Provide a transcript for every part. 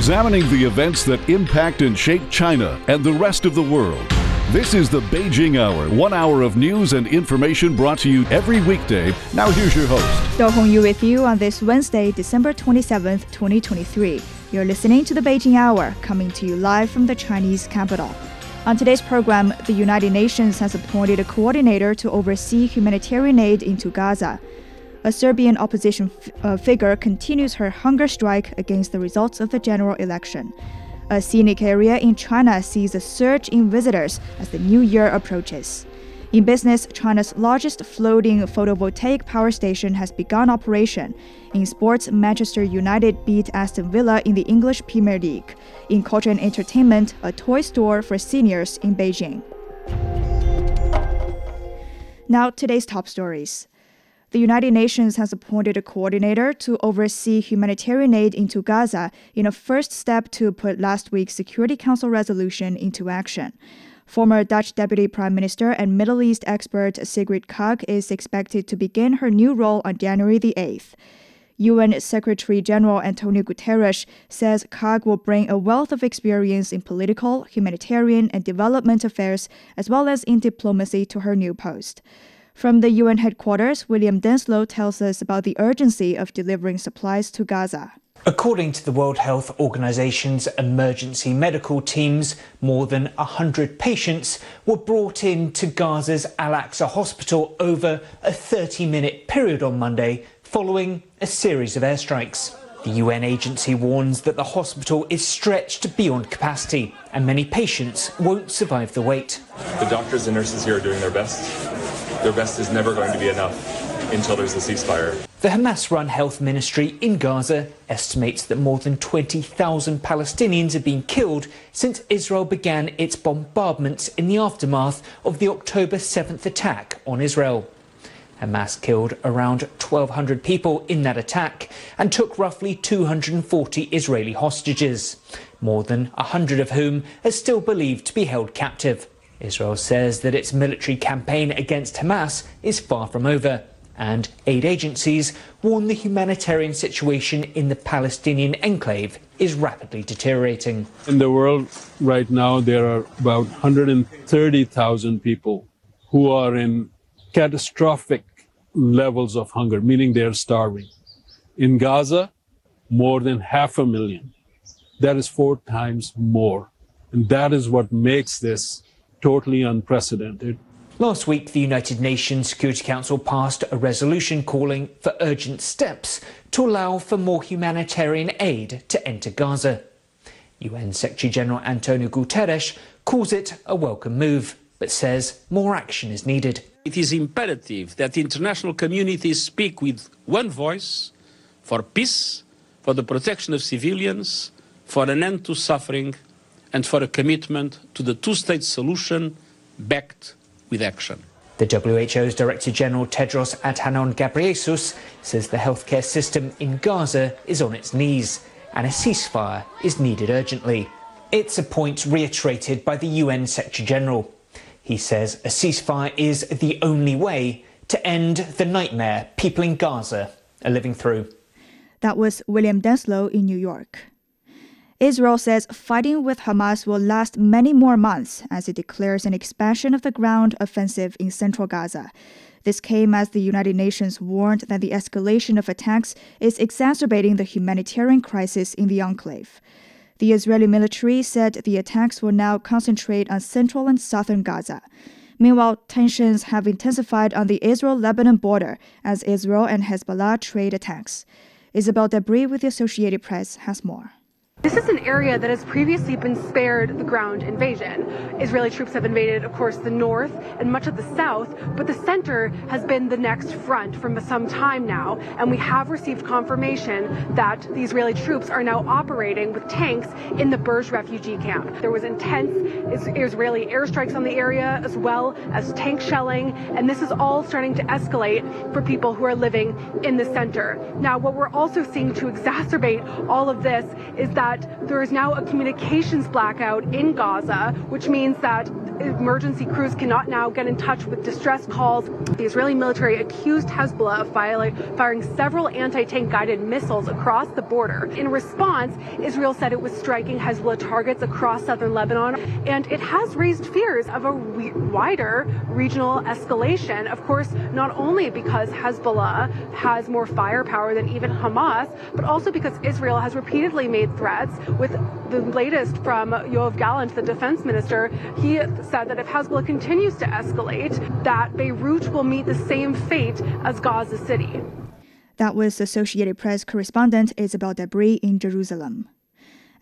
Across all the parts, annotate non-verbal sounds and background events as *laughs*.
examining the events that impact and shape China and the rest of the world. This is the Beijing Hour, one hour of news and information brought to you every weekday. Now, here's your host. Dou Hongyu with you on this Wednesday, December 27th, 2023. You're listening to the Beijing Hour, coming to you live from the Chinese capital. On today's program, the United Nations has appointed a coordinator to oversee humanitarian aid into Gaza. A Serbian opposition uh, figure continues her hunger strike against the results of the general election. A scenic area in China sees a surge in visitors as the new year approaches. In business, China's largest floating photovoltaic power station has begun operation. In sports, Manchester United beat Aston Villa in the English Premier League. In culture and entertainment, a toy store for seniors in Beijing. Now, today's top stories. The United Nations has appointed a coordinator to oversee humanitarian aid into Gaza in a first step to put last week's Security Council resolution into action. Former Dutch Deputy Prime Minister and Middle East expert Sigrid Kaag is expected to begin her new role on January the 8th. UN Secretary General Antonio Guterres says Kaag will bring a wealth of experience in political, humanitarian, and development affairs, as well as in diplomacy, to her new post. From the UN headquarters, William Denselow tells us about the urgency of delivering supplies to Gaza. According to the World Health Organization's emergency medical teams, more than 100 patients were brought in to Gaza's Al Aqsa hospital over a 30 minute period on Monday following a series of airstrikes. The UN agency warns that the hospital is stretched beyond capacity and many patients won't survive the wait. The doctors and nurses here are doing their best. Their best is never going to be enough until there's a ceasefire. The Hamas run health ministry in Gaza estimates that more than 20,000 Palestinians have been killed since Israel began its bombardments in the aftermath of the October 7th attack on Israel. Hamas killed around 1,200 people in that attack and took roughly 240 Israeli hostages, more than 100 of whom are still believed to be held captive. Israel says that its military campaign against Hamas is far from over and aid agencies warn the humanitarian situation in the Palestinian enclave is rapidly deteriorating. In the world right now, there are about 130,000 people who are in catastrophic levels of hunger, meaning they're starving. In Gaza, more than half a million. That is four times more. And that is what makes this totally unprecedented. Last week, the United Nations Security Council passed a resolution calling for urgent steps to allow for more humanitarian aid to enter Gaza. UN Secretary General Antonio Guterres calls it a welcome move, but says more action is needed. It is imperative that the international community speak with one voice for peace, for the protection of civilians, for an end to suffering, and for a commitment to the two state solution backed with action. The WHO's Director General Tedros Adhanom Ghebreyesus says the healthcare system in Gaza is on its knees and a ceasefire is needed urgently. It's a point reiterated by the UN Secretary General. He says a ceasefire is the only way to end the nightmare people in Gaza are living through. That was William Denselow in New York. Israel says fighting with Hamas will last many more months as it declares an expansion of the ground offensive in central Gaza. This came as the United Nations warned that the escalation of attacks is exacerbating the humanitarian crisis in the enclave. The Israeli military said the attacks will now concentrate on central and southern Gaza. Meanwhile, tensions have intensified on the Israel Lebanon border as Israel and Hezbollah trade attacks. Isabel Debre with the Associated Press has more. This is an area that has previously been spared the ground invasion. Israeli troops have invaded, of course, the north and much of the south, but the center has been the next front for some time now. And we have received confirmation that the Israeli troops are now operating with tanks in the Bureij refugee camp. There was intense Israeli airstrikes on the area as well as tank shelling, and this is all starting to escalate for people who are living in the center. Now, what we're also seeing to exacerbate all of this is that that there is now a communications blackout in Gaza, which means that emergency crews cannot now get in touch with distress calls. The Israeli military accused Hezbollah of firing several anti-tank guided missiles across the border. In response, Israel said it was striking Hezbollah targets across southern Lebanon, and it has raised fears of a wider regional escalation. Of course, not only because Hezbollah has more firepower than even Hamas, but also because Israel has repeatedly made threats with the latest from Yoav Gallant, the defense minister. He said that if Hezbollah continues to escalate, that Beirut will meet the same fate as Gaza City. That was Associated Press correspondent Isabel Debre in Jerusalem.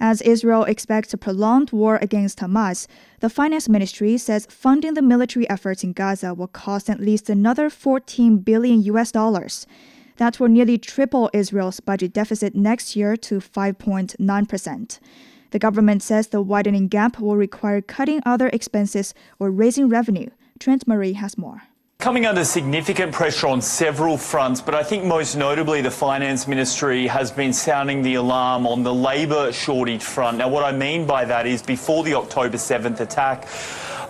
As Israel expects a prolonged war against Hamas, the finance ministry says funding the military efforts in Gaza will cost at least another 14 billion US dollars. That will nearly triple Israel's budget deficit next year to 5.9%. The government says the widening gap will require cutting other expenses or raising revenue. Trent Murray has more. Coming under significant pressure on several fronts, but I think most notably the Finance Ministry has been sounding the alarm on the labour shortage front. Now, what I mean by that is before the October 7th attack,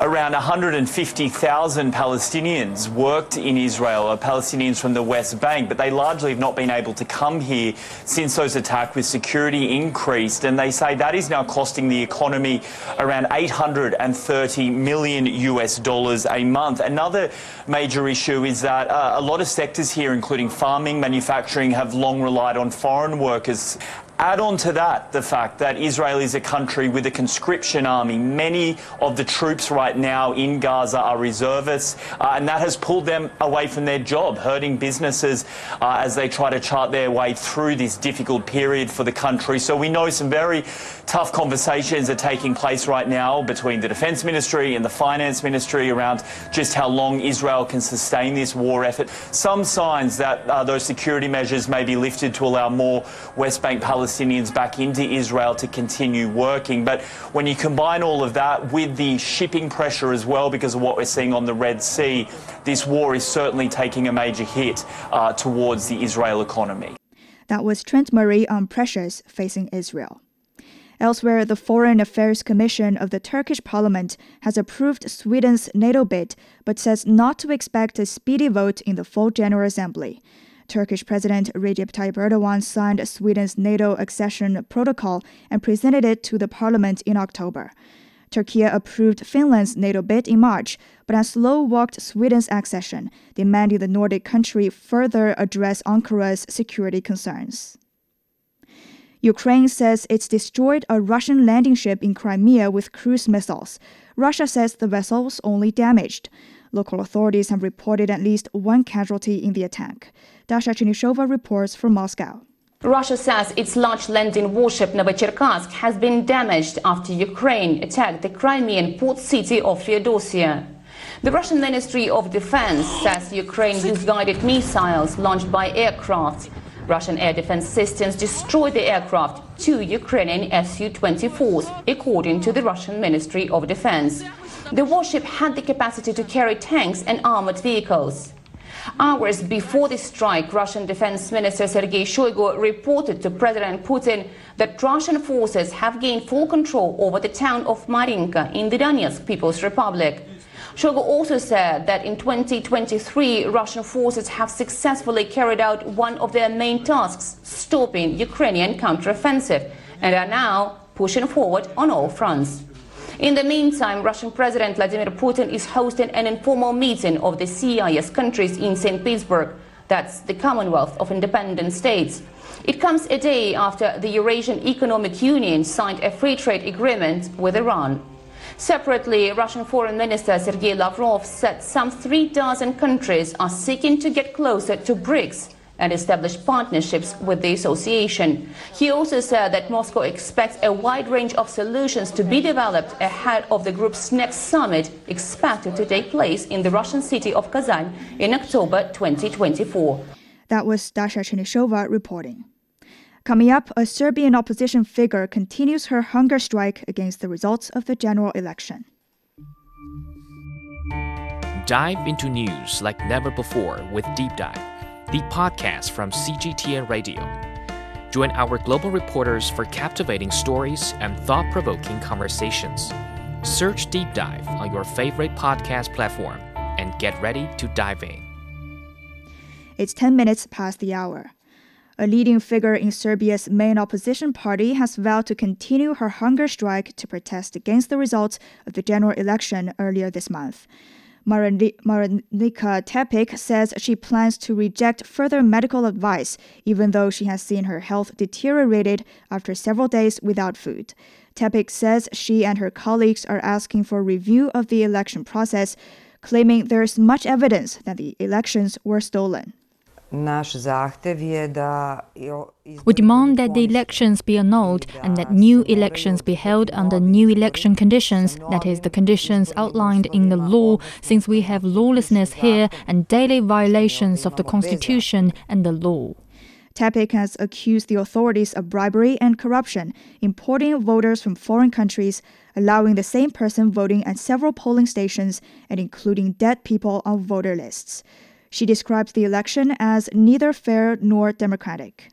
around 150,000 Palestinians worked in Israel, uh, Palestinians from the West Bank, but they largely have not been able to come here since those attacks with security increased. And they say that is now costing the economy around 830 million US dollars a month. Another major issue is that uh, a lot of sectors here, including farming, manufacturing, have long relied on foreign workers Add on to that the fact that Israel is a country with a conscription army. Many of the troops right now in Gaza are reservists, uh, and that has pulled them away from their job, hurting businesses uh, as they try to chart their way through this difficult period for the country. So we know some very tough conversations are taking place right now between the Defence Ministry and the Finance Ministry around just how long Israel can sustain this war effort. Some signs that uh, those security measures may be lifted to allow more West Bank Palestinians Palestinians back into Israel to continue working. But when you combine all of that with the shipping pressure as well, because of what we're seeing on the Red Sea, this war is certainly taking a major hit uh, towards the Israel economy. That was Trent Murray on pressures facing Israel. Elsewhere, the Foreign Affairs Commission of the Turkish parliament has approved Sweden's NATO bid, but says not to expect a speedy vote in the full General Assembly. Turkish President Recep Tayyip Erdogan signed Sweden's NATO accession protocol and presented it to the parliament in October. Turkey approved Finland's NATO bid in March, but has slow walked Sweden's accession, demanding the Nordic country further address Ankara's security concerns. Ukraine says it's destroyed a Russian landing ship in Crimea with cruise missiles. Russia says the vessel was only damaged. Local authorities have reported at least one casualty in the attack. Dasha Chernishova reports from Moscow. Russia says its large landing warship Novocherkassk has been damaged after Ukraine attacked the Crimean port city of Feodosia. The Russian Ministry of Defense says Ukraine used guided missiles launched by aircraft. Russian air defense systems destroyed the aircraft, two Ukrainian Su-24s, according to the Russian Ministry of Defense. The warship had the capacity to carry tanks and armored vehicles. Hours before the strike, Russian Defense Minister Sergei Shoigu reported to President Putin that Russian forces have gained full control over the town of Marinka in the Donetsk People's Republic. Shoigu also said that in 2023, Russian forces have successfully carried out one of their main tasks, stopping Ukrainian counteroffensive, and are now pushing forward on all fronts. In the meantime, Russian President Vladimir Putin is hosting an informal meeting of the CIS countries in St. Petersburg. That's the Commonwealth of Independent States. It comes a day after the Eurasian Economic Union signed a free trade agreement with Iran. Separately, Russian Foreign Minister Sergei Lavrov said some three dozen countries are seeking to get closer to BRICS and establish partnerships with the association. He also said that Moscow expects a wide range of solutions to be developed ahead of the group's next summit expected to take place in the Russian city of Kazan in October 2024. That was Dasha Chernishova reporting. Coming up, a Serbian opposition figure continues her hunger strike against the results of the general election. Dive into news like never before with Deep Dive the podcast from CGTN Radio. Join our global reporters for captivating stories and thought provoking conversations. Search Deep Dive on your favorite podcast platform and get ready to dive in. It's 10 minutes past the hour. A leading figure in Serbia's main opposition party has vowed to continue her hunger strike to protest against the results of the general election earlier this month. Marinika Tepic says she plans to reject further medical advice, even though she has seen her health deteriorated after several days without food. Tepic says she and her colleagues are asking for review of the election process, claiming there is much evidence that the elections were stolen. We demand that the elections be annulled and that new elections be held under new election conditions, that is, the conditions outlined in the law, since we have lawlessness here and daily violations of the Constitution and the law. Tepic has accused the authorities of bribery and corruption, importing voters from foreign countries, allowing the same person voting at several polling stations, and including dead people on voter lists. She describes the election as neither fair nor democratic.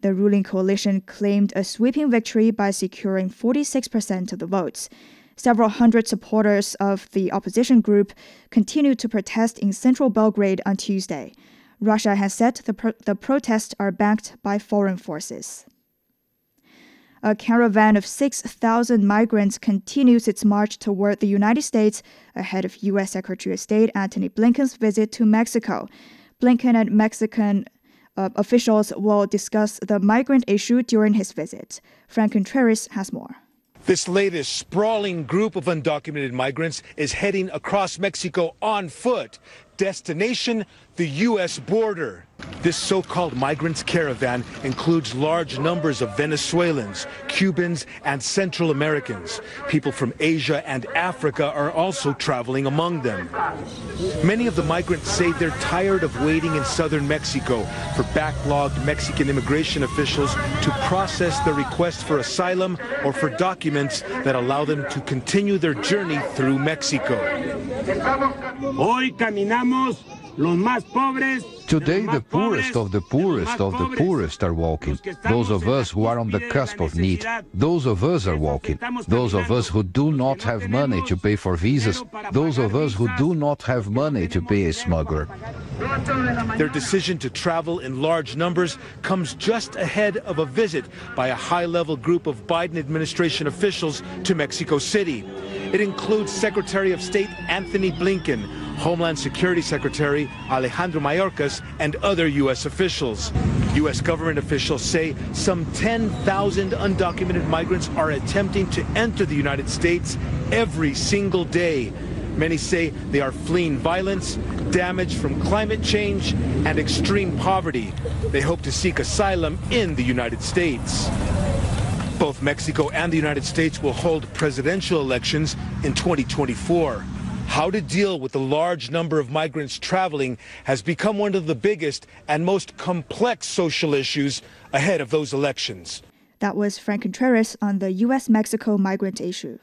The ruling coalition claimed a sweeping victory by securing 46% of the votes. Several hundred supporters of the opposition group continued to protest in central Belgrade on Tuesday. Russia has said the, pro- the protests are backed by foreign forces. A caravan of 6,000 migrants continues its march toward the United States ahead of U.S. Secretary of State Antony Blinken's visit to Mexico. Blinken and Mexican uh, officials will discuss the migrant issue during his visit. Frank Contreras has more. This latest sprawling group of undocumented migrants is heading across Mexico on foot. Destination, the U.S. border. This so-called migrants caravan includes large numbers of Venezuelans, Cubans, and Central Americans. People from Asia and Africa are also traveling among them. Many of the migrants say they're tired of waiting in southern Mexico for backlogged Mexican immigration officials to process their request for asylum or for documents that allow them to continue their journey through Mexico. Hoy caminamos Today, the poorest of the poorest of the poorest are walking. Those of us who are on the cusp of need. Those of us are walking. Those of us who do not have money to pay for visas. Those of us who do not have money to pay a smuggler. Their decision to travel in large numbers comes just ahead of a visit by a high-level group of Biden administration officials to Mexico City. It includes Secretary of State Antony Blinken, Homeland Security Secretary Alejandro Mayorkas, and other U.S. officials. U.S. government officials say some 10,000 undocumented migrants are attempting to enter the United States every single day. Many say they are fleeing violence, damage from climate change, and extreme poverty. They hope to seek asylum in the United States. Both Mexico and the United States will hold presidential elections in 2024. How to deal with the large number of migrants traveling has become one of the biggest and most complex social issues ahead of those elections. That was Frank Contreras on the U.S. Mexico migrant issue.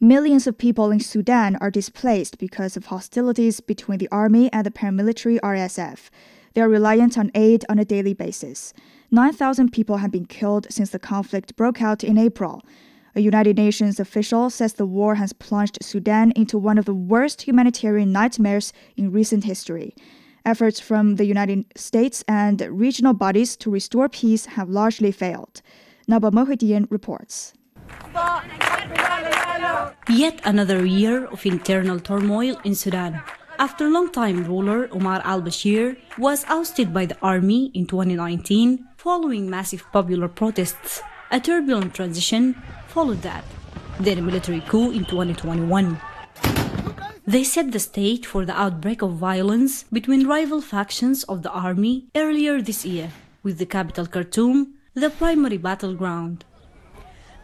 Millions of people in Sudan are displaced because of hostilities between the army and the paramilitary RSF. They are reliant on aid on a daily basis. 9,000 people have been killed since the conflict broke out in April. A United Nations official says the war has plunged Sudan into one of the worst humanitarian nightmares in recent history. Efforts from the United States and regional bodies to restore peace have largely failed. Naba Mohidian reports. Yet another year of internal turmoil in Sudan. After longtime ruler Omar al Bashir was ousted by the army in 2019 following massive popular protests, a turbulent transition followed that, then a military coup in 2021. They set the stage for the outbreak of violence between rival factions of the army earlier this year, with the capital Khartoum the primary battleground.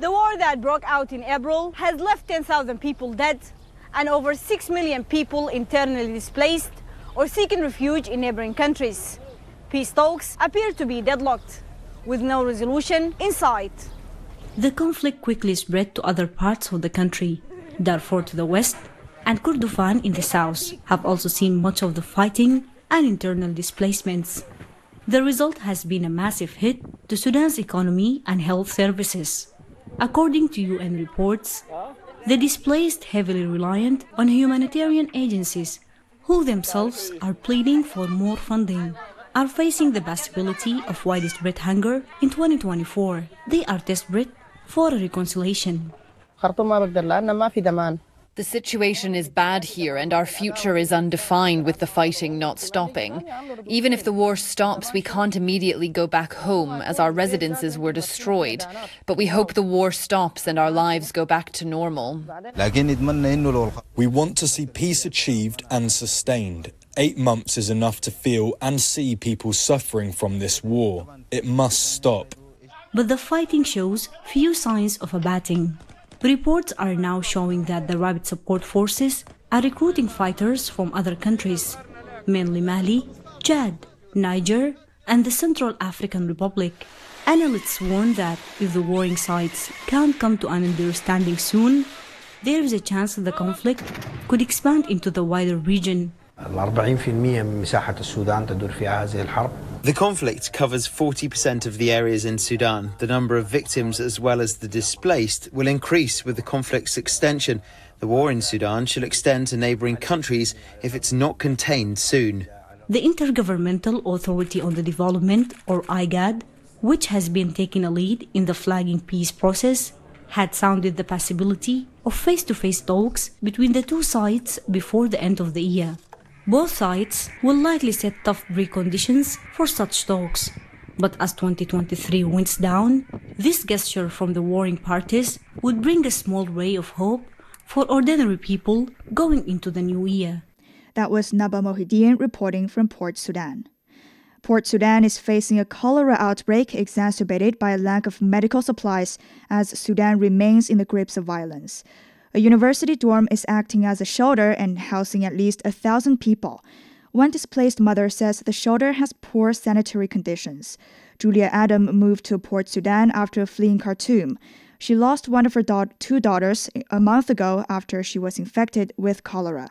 The war that broke out in April has left 10,000 people dead and over 6 million people internally displaced or seeking refuge in neighboring countries. Peace talks appear to be deadlocked, with no resolution in sight. The conflict quickly spread to other parts of the country. Darfur to the west and Kordofan in the south have also seen much of the fighting and internal displacements. The result has been a massive hit to Sudan's economy and health services. According to UN reports, the displaced heavily reliant on humanitarian agencies who themselves are pleading for more funding are facing the possibility of widespread hunger in 2024. They are desperate for a reconciliation. The situation is bad here and our future is undefined with the fighting not stopping. Even if the war stops, we can't immediately go back home as our residences were destroyed. But we hope the war stops and our lives go back to normal. We want to see peace achieved and sustained. Eight months is enough to feel and see people suffering from this war. It must stop. But the fighting shows few signs of abating. Reports are now showing that the rapid support forces are recruiting fighters from other countries, mainly Mali, Chad, Niger, and the Central African Republic. Analysts warn that if the warring sides can't come to an understanding soon, there is a chance the conflict could expand into the wider region. The conflict covers 40% of the areas in Sudan. The number of victims as well as the displaced will increase with the conflict's extension. The war in Sudan shall extend to neighbouring countries if it's not contained soon. The Intergovernmental Authority on the Development, or IGAD, which has been taking a lead in the flagging peace process, had sounded the possibility of face to face talks between the two sides before the end of the year. Both sides will likely set tough preconditions for such talks. But as 2023 winds down, this gesture from the warring parties would bring a small ray of hope for ordinary people going into the new year. That was Naba Mohideen reporting from Port Sudan. Port Sudan is facing a cholera outbreak exacerbated by a lack of medical supplies as Sudan remains in the grips of violence. A university dorm is acting as a shelter and housing at least a thousand people. One displaced mother says the shelter has poor sanitary conditions. Julia Adam moved to Port Sudan after fleeing Khartoum. She lost one of her da- two daughters a month ago after she was infected with cholera.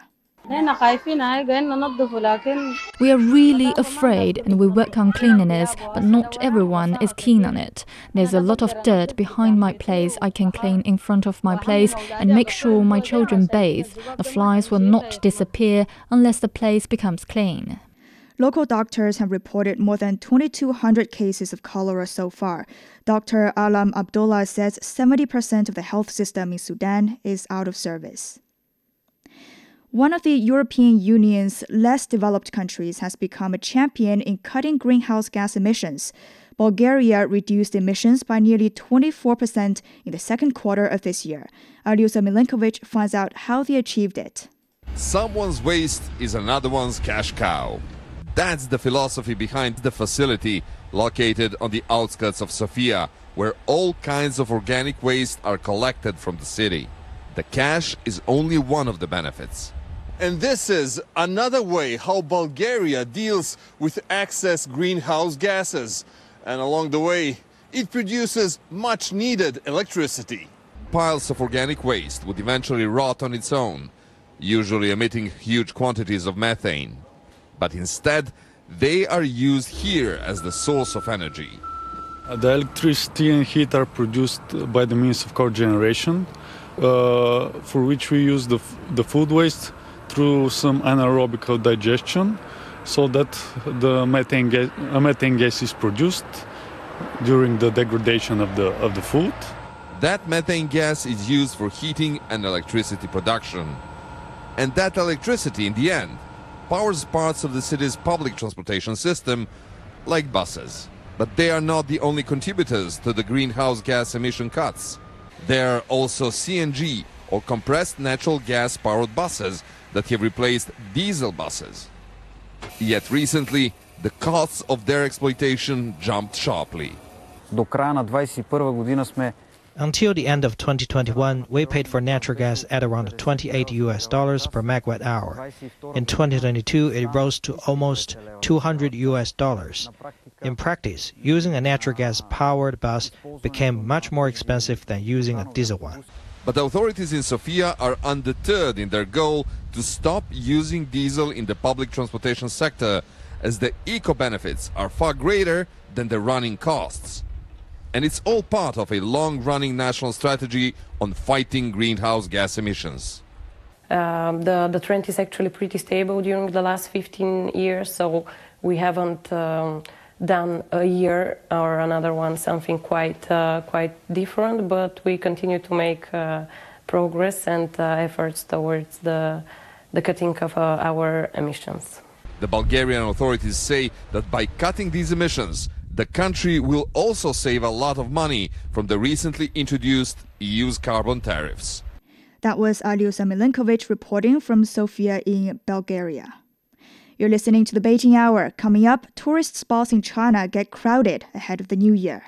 We are really afraid and we work on cleanliness, but not everyone is keen on it. There's a lot of dirt behind my place. I can clean in front of my place and make sure my children bathe. The flies will not disappear unless the place becomes clean. Local doctors have reported more than 2,200 cases of cholera so far. Dr. Alam Abdullah says 70% of the health system in Sudan is out of service. One of the European Union's less developed countries has become a champion in cutting greenhouse gas emissions. Bulgaria reduced emissions by nearly 24% in the second quarter of this year. Alyosha Milenkovic finds out how they achieved it. Someone's waste is another one's cash cow. That's the philosophy behind the facility located on the outskirts of Sofia, where all kinds of organic waste are collected from the city. The cash is only one of the benefits. And this is another way how Bulgaria deals with excess greenhouse gases. And along the way, it produces much needed electricity. Piles of organic waste would eventually rot on its own, usually emitting huge quantities of methane. But instead, they are used here as the source of energy. The electricity and heat are produced by the means of cogeneration, uh, for which we use the, the food waste through some anaerobic digestion so that the methane gas, uh, methane gas is produced during the degradation of the, of the food. That methane gas is used for heating and electricity production. And that electricity, in the end, powers parts of the city's public transportation system, like buses. But they are not the only contributors to the greenhouse gas emission cuts. There are also CNG, or compressed natural gas powered buses, that have replaced diesel buses. Yet recently, the costs of their exploitation jumped sharply. Until the end of 2021, we paid for natural gas at around 28 US dollars per megawatt hour. In 2022, it rose to almost 200 US dollars. In practice, using a natural gas powered bus became much more expensive than using a diesel one. But authorities in Sofia are undeterred in their goal to stop using diesel in the public transportation sector as the eco benefits are far greater than the running costs. And it's all part of a long-running national strategy on fighting greenhouse gas emissions. Um, the, the trend is actually pretty stable during the last 15 years, so we haven't um, done a year or another one something quite, uh, quite different, but we continue to make uh, progress and uh, efforts towards the, the cutting of uh, our emissions. The Bulgarian authorities say that by cutting these emissions, the country will also save a lot of money from the recently introduced EU's carbon tariffs. That was Alyosha Milenkovic reporting from Sofia in Bulgaria. You're listening to the Beijing Hour. Coming up, tourist spots in China get crowded ahead of the new year.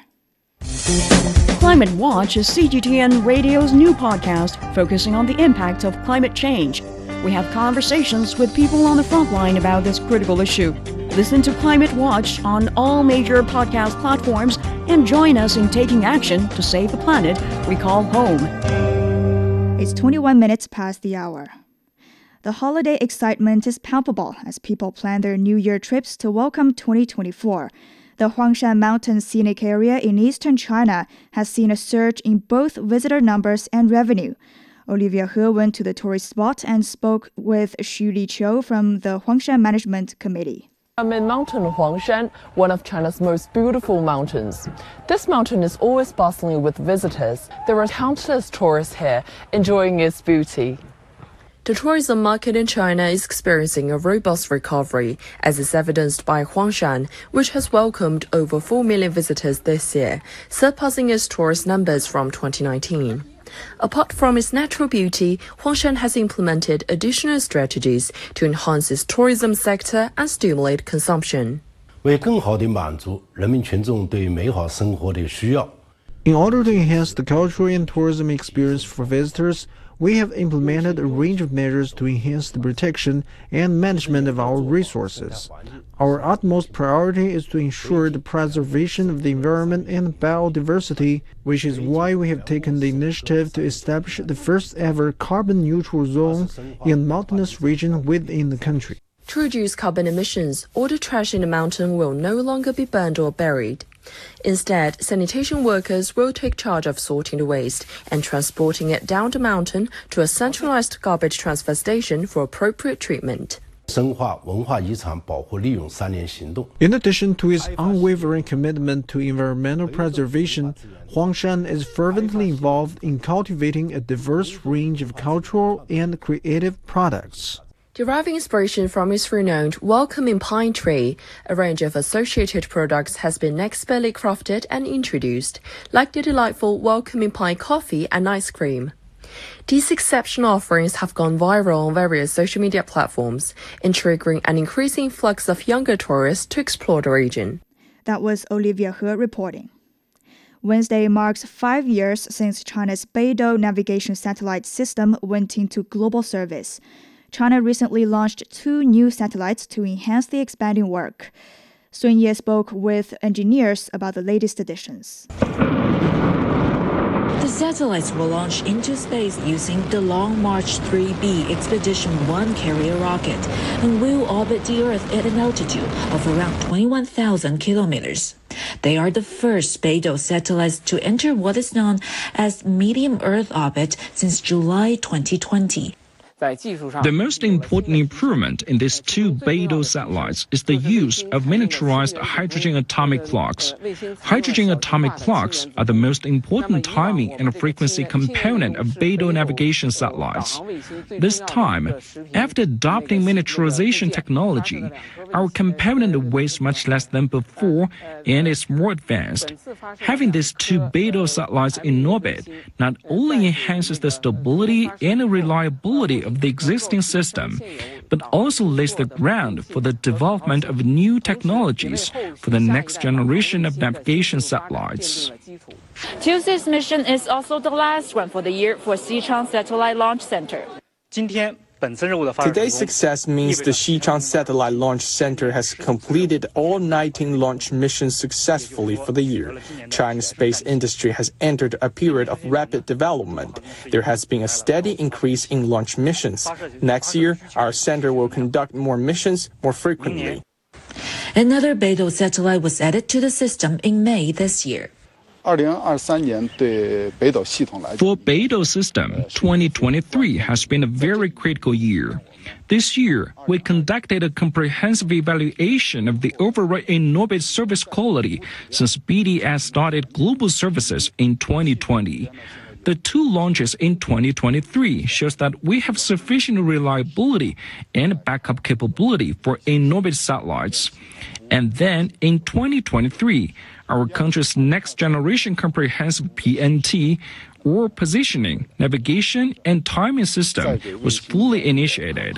Climate Watch is CGTN Radio's new podcast focusing on the impact of climate change. We have conversations with people on the front line about this critical issue. Listen to Climate Watch on all major podcast platforms and join us in taking action to save the planet we call home. It's 21 minutes past the hour. The holiday excitement is palpable as people plan their New Year trips to welcome 2024. The Huangshan Mountain Scenic Area in eastern China has seen a surge in both visitor numbers and revenue. Olivia He went to the tourist spot and spoke with Xu Liqiu from the Huangshan Management Committee. I'm in Mountain Huangshan, one of China's most beautiful mountains. This mountain is always bustling with visitors. There are countless tourists here enjoying its beauty. The tourism market in China is experiencing a robust recovery, as is evidenced by Huangshan, which has welcomed over 4 million visitors this year, surpassing its tourist numbers from 2019. Apart from its natural beauty, Huangshan has implemented additional strategies to enhance its tourism sector and stimulate consumption. In order to enhance the cultural and tourism experience for visitors, we have implemented a range of measures to enhance the protection and management of our resources. Our utmost priority is to ensure the preservation of the environment and biodiversity, which is why we have taken the initiative to establish the first ever carbon neutral zone in a mountainous region within the country. To reduce carbon emissions, all the trash in the mountain will no longer be burned or buried. Instead, sanitation workers will take charge of sorting the waste and transporting it down the mountain to a centralized garbage transfer station for appropriate treatment. In addition to his unwavering commitment to environmental preservation, Huang Shan is fervently involved in cultivating a diverse range of cultural and creative products. Deriving inspiration from its renowned welcoming pine tree, a range of associated products has been expertly crafted and introduced, like the delightful welcoming pine coffee and ice cream. These exceptional offerings have gone viral on various social media platforms, and triggering an increasing flux of younger tourists to explore the region. That was Olivia He reporting. Wednesday marks five years since China's Beidou navigation satellite system went into global service. China recently launched two new satellites to enhance the expanding work. Sun Ye spoke with engineers about the latest additions. The satellites will launch into space using the Long March 3B Expedition 1 carrier rocket and will orbit the Earth at an altitude of around 21,000 kilometers. They are the first Beidou satellites to enter what is known as medium Earth orbit since July 2020. The most important improvement in these two Beidou satellites is the use of miniaturized hydrogen atomic clocks. Hydrogen atomic clocks are the most important timing and frequency component of Beidou navigation satellites. This time, after adopting miniaturization technology, our component weighs much less than before and is more advanced. Having these two Beidou satellites in orbit not only enhances the stability and reliability of the existing system, but also lays the ground for the development of new technologies for the next generation of navigation satellites. Tuesday's mission is also the last one for the year for Xichang Satellite Launch Center. Today's success means the Xichang Satellite Launch Center has completed all 19 launch missions successfully for the year. China's space industry has entered a period of rapid development. There has been a steady increase in launch missions. Next year, our center will conduct more missions more frequently. Another Beidou satellite was added to the system in May this year. Beidou system, 2023 has been a very critical year. This year, we conducted a comprehensive evaluation of the overall Inorbit service quality since BDS started global services in 2020. The two launches in 2023 shows that we have sufficient reliability and backup capability for in-orbit satellites. And then in 2023, our country's next generation comprehensive PNT or positioning, navigation, and timing system was fully initiated.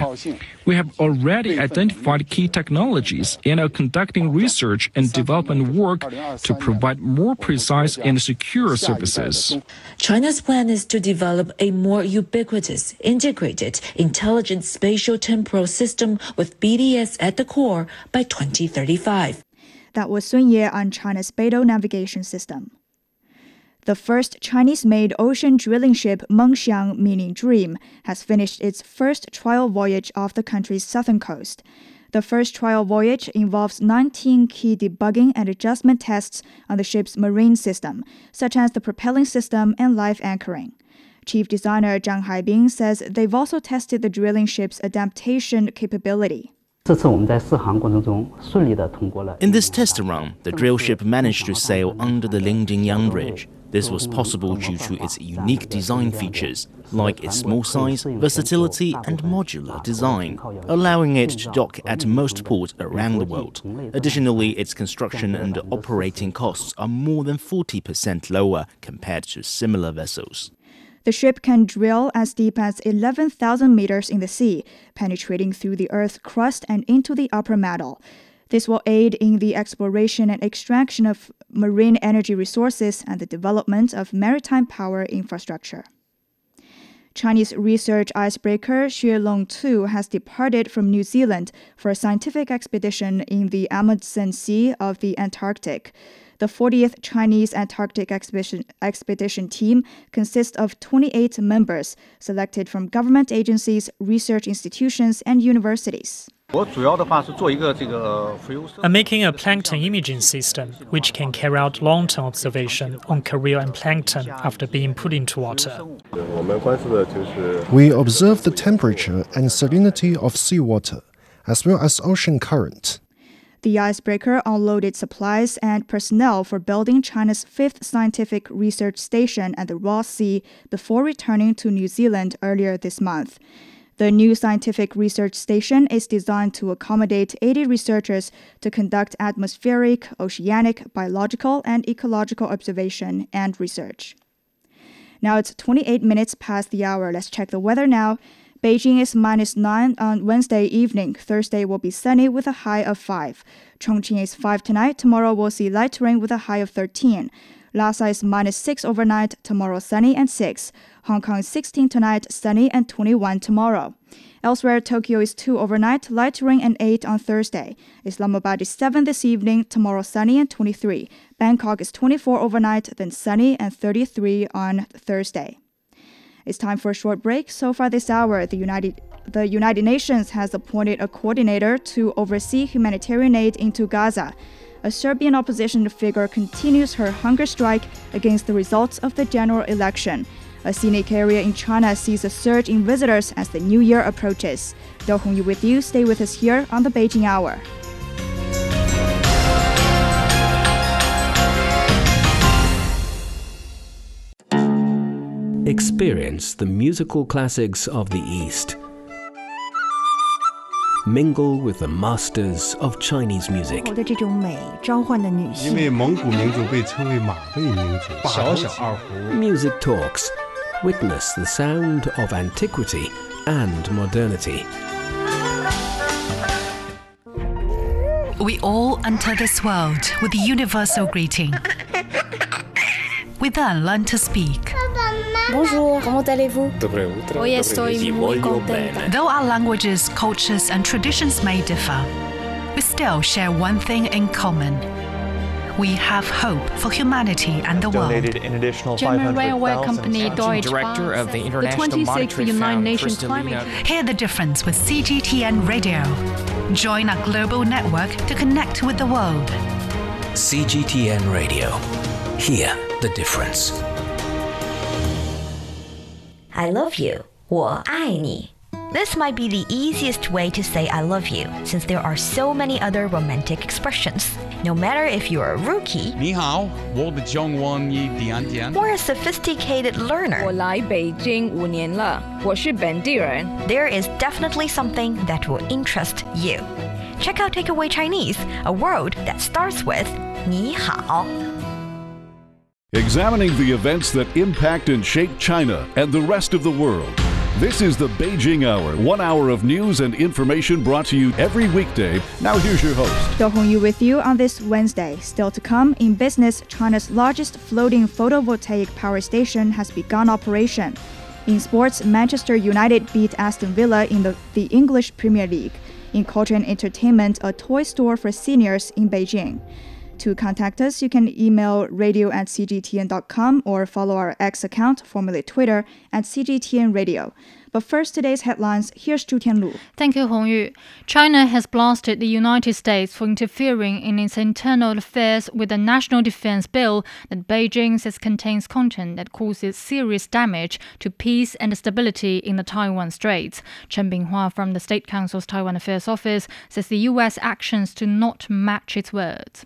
We have already identified key technologies and are conducting research and development work to provide more precise and secure services. China's plan is to develop a more ubiquitous, integrated, intelligent spatial temporal system with BDS at the core by 2035. That was Sun Ye on China's Beidou navigation system. The first Chinese made ocean drilling ship Mengxiang, meaning dream, has finished its first trial voyage off the country's southern coast. The first trial voyage involves 19 key debugging and adjustment tests on the ship's marine system, such as the propelling system and live anchoring. Chief designer Zhang Haibing says they've also tested the drilling ship's adaptation capability. In this test run, the drill ship managed to sail under the Lingdingyang Bridge. This was possible due to its unique design features, like its small size, versatility, and modular design, allowing it to dock at most ports around the world. Additionally, its construction and operating costs are more than 40% lower compared to similar vessels. The ship can drill as deep as 11,000 meters in the sea, penetrating through the Earth's crust and into the upper mantle. This will aid in the exploration and extraction of marine energy resources and the development of maritime power infrastructure. Chinese research icebreaker Xue Long 2 has departed from New Zealand for a scientific expedition in the Amundsen Sea of the Antarctic. The 40th Chinese Antarctic expedition, expedition team consists of 28 members selected from government agencies, research institutions, and universities. I'm making a plankton imaging system which can carry out long term observation on krill and plankton after being put into water. We observe the temperature and salinity of seawater, as well as ocean current. The icebreaker unloaded supplies and personnel for building China's fifth scientific research station at the Ross Sea before returning to New Zealand earlier this month. The new scientific research station is designed to accommodate 80 researchers to conduct atmospheric, oceanic, biological, and ecological observation and research. Now it's 28 minutes past the hour. Let's check the weather now. Beijing is minus 9 on Wednesday evening. Thursday will be sunny with a high of 5. Chongqing is 5 tonight. Tomorrow we'll see light rain with a high of 13. Lhasa is minus 6 overnight. Tomorrow sunny and 6. Hong Kong is 16 tonight, sunny and 21 tomorrow. Elsewhere, Tokyo is 2 overnight, light rain and 8 on Thursday. Islamabad is 7 this evening, tomorrow sunny and 23. Bangkok is 24 overnight, then sunny and 33 on Thursday. It's time for a short break. So far this hour, the United the United Nations has appointed a coordinator to oversee humanitarian aid into Gaza. A Serbian opposition figure continues her hunger strike against the results of the general election. A scenic area in China sees a surge in visitors as the new year approaches. Dou Hongyu with you. Stay with us here on the Beijing Hour. Experience the musical classics of the East. Mingle with the masters of Chinese music. 的这种美召唤了女性。因为蒙古民族被称为马背民族，小小二胡。 Music Talks. Witness the sound of antiquity and modernity. We all enter this world with a universal greeting. *laughs* We then learn to speak. Bonjour, comment allez-vous? Hoy estoy muy contenta. Though our languages, cultures, and traditions may differ, we still share one thing in common. We have hope for humanity and the world. donated an additional German 500,000 railway company Deutsche Director of the International Monetary United Nations Climate Hear the difference with CGTN Radio. Join our global network to connect with the world. CGTN Radio. Hear the difference. I love you. 我爱你. This might be the easiest way to say I love you, since there are so many other romantic expressions. No matter if you're a rookie 你好，我的中文一点点。 or a sophisticated learner, 我来北京五年了，我是本地人。 there is definitely something that will interest you. Check out Takeaway Chinese, a word that starts with 你好. Examining the events that impact and shape China and the rest of the world. This is the Beijing Hour, one hour of news and information brought to you every weekday. Now, here's your host. Dou Hongyu with you on this Wednesday. Still to come, in business, China's largest floating photovoltaic power station has begun operation. In sports, Manchester United beat Aston Villa in the, the English Premier League. In culture and entertainment, a toy store for seniors in Beijing. To contact us, you can email radio at cgtn.com or follow our X account, formerly Twitter, at cgtn radio. But first, today's headlines. Here's Zhu Tianlu. Thank you, Hong Yu. China has blasted the United States for interfering in its internal affairs with a national defense bill that Beijing says contains content that causes serious damage to peace and stability in the Taiwan Straits. Chen Binghua from the State Council's Taiwan Affairs Office says the U.S. actions do not match its words.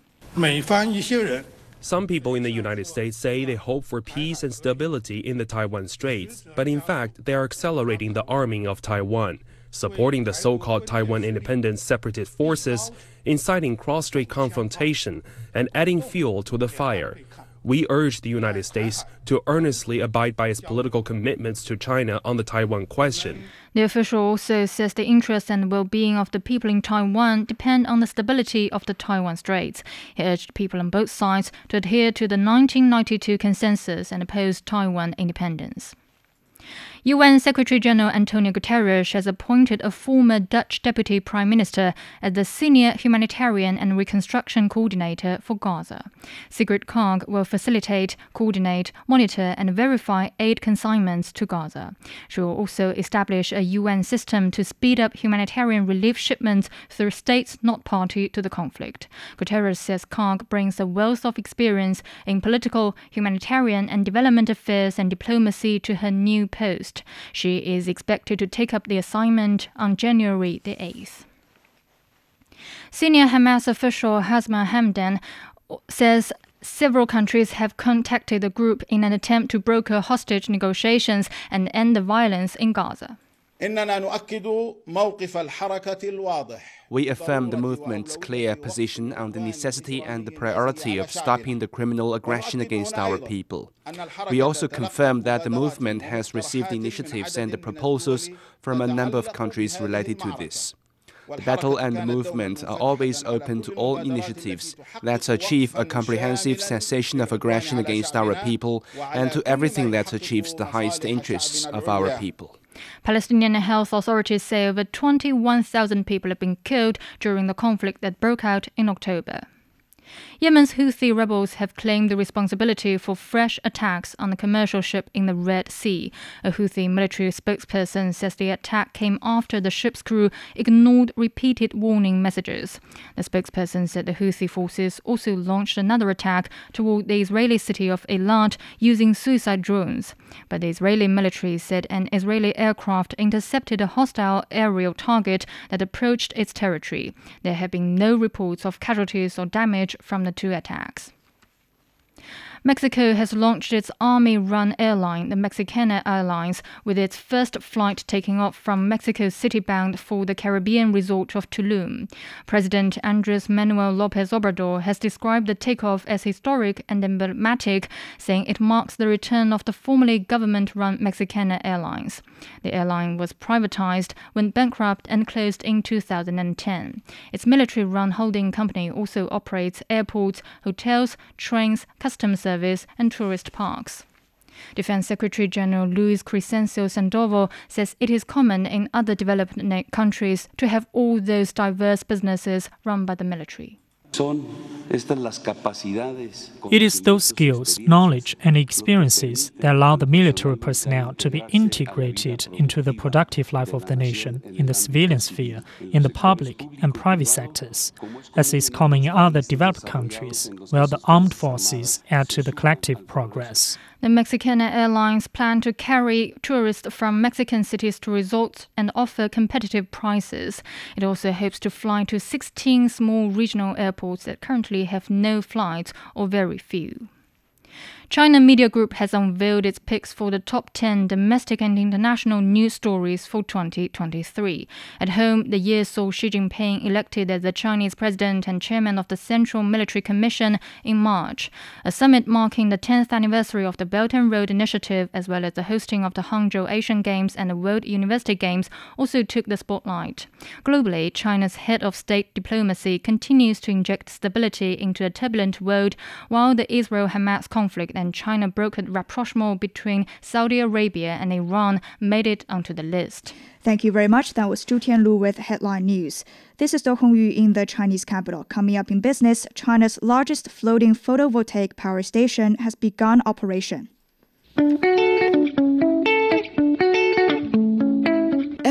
Some people in the United States say they hope for peace and stability in the Taiwan Straits, but in fact, they are accelerating the arming of Taiwan, supporting the so called Taiwan independent separatist forces, inciting cross strait confrontation, and adding fuel to the fire. We urge the United States to earnestly abide by its political commitments to China on the Taiwan question. The official also says the interests and well being of the people in Taiwan depend on the stability of the Taiwan Straits. He urged people on both sides to adhere to the 1992 consensus and oppose Taiwan independence. UN Secretary General Antonio Guterres has appointed a former Dutch Deputy Prime Minister as the Senior Humanitarian and Reconstruction Coordinator for Gaza. Sigrid Kaag will facilitate, coordinate, monitor, and verify aid consignments to Gaza. She will also establish a UN system to speed up humanitarian relief shipments through states not party to the conflict. Guterres says Kaag brings a wealth of experience in political, humanitarian, and development affairs and diplomacy to her new post. She is expected to take up the assignment on January the 8th. Senior Hamas official Osama Hamdan says Several countries have contacted the group in an attempt to broker hostage negotiations and end the violence in Gaza. We affirm the movement's clear position on the necessity and the priority of stopping the criminal aggression against our people. We also confirm that the movement has received initiatives and proposals from a number of countries related to this. The battle and the movement are always open to all initiatives that achieve a comprehensive cessation of aggression against our people and to everything that achieves the highest interests of our people. Palestinian health authorities say over 21,000 people have been killed during the conflict that broke out in October. Yemen's Houthi rebels have claimed the responsibility for fresh attacks on a commercial ship in the Red Sea. A Houthi military spokesperson says the attack came after the ship's crew ignored repeated warning messages. The spokesperson said the Houthi forces also launched another attack toward the Israeli city of Eilat using suicide drones. But the Israeli military said an Israeli aircraft intercepted a hostile aerial target that approached its territory. There have been no reports of casualties or damage from the two attacks. Mexico has launched its army run airline, the Mexicana Airlines, with its first flight taking off from Mexico City bound for the Caribbean resort of Tulum. President Andres Manuel Lopez Obrador has described the takeoff as historic and emblematic, saying it marks the return of the formerly government run Mexicana Airlines. The airline was privatized, went bankrupt, and closed in 2010. Its military run holding company also operates airports, hotels, trains, customs service, and tourist parks. Defense Secretary General Luis Crescencio Sandoval says it is common in other developed countries to have all those diverse businesses run by the military. It is those skills, knowledge, and experiences that allow the military personnel to be integrated into the productive life of the nation in the civilian sphere, in the public and private sectors, as is common in other developed countries, where the armed forces add to the collective progress. The Mexicana Airlines plan to carry tourists from Mexican cities to resorts and offer competitive prices. It also hopes to fly to 16 small regional airports that currently have no flights or very few. China Media Group has unveiled its picks for the top 10 domestic and international news stories for 2023. At home, the year saw Xi Jinping elected as the Chinese president and chairman of the Central Military Commission in March. A summit marking the 10th anniversary of the Belt and Road Initiative, as well as the hosting of the Hangzhou Asian Games and the World University Games, also took the spotlight. Globally, China's head of state diplomacy continues to inject stability into a turbulent world, while the Israel Hamas conflict and China brokered rapprochement between Saudi Arabia and Iran made it onto the list. Thank you very much. That was Zhu Tianlu with headline news. This is Dou Hongyu in the Chinese capital. Coming up in business, China's largest floating photovoltaic power station has begun operation.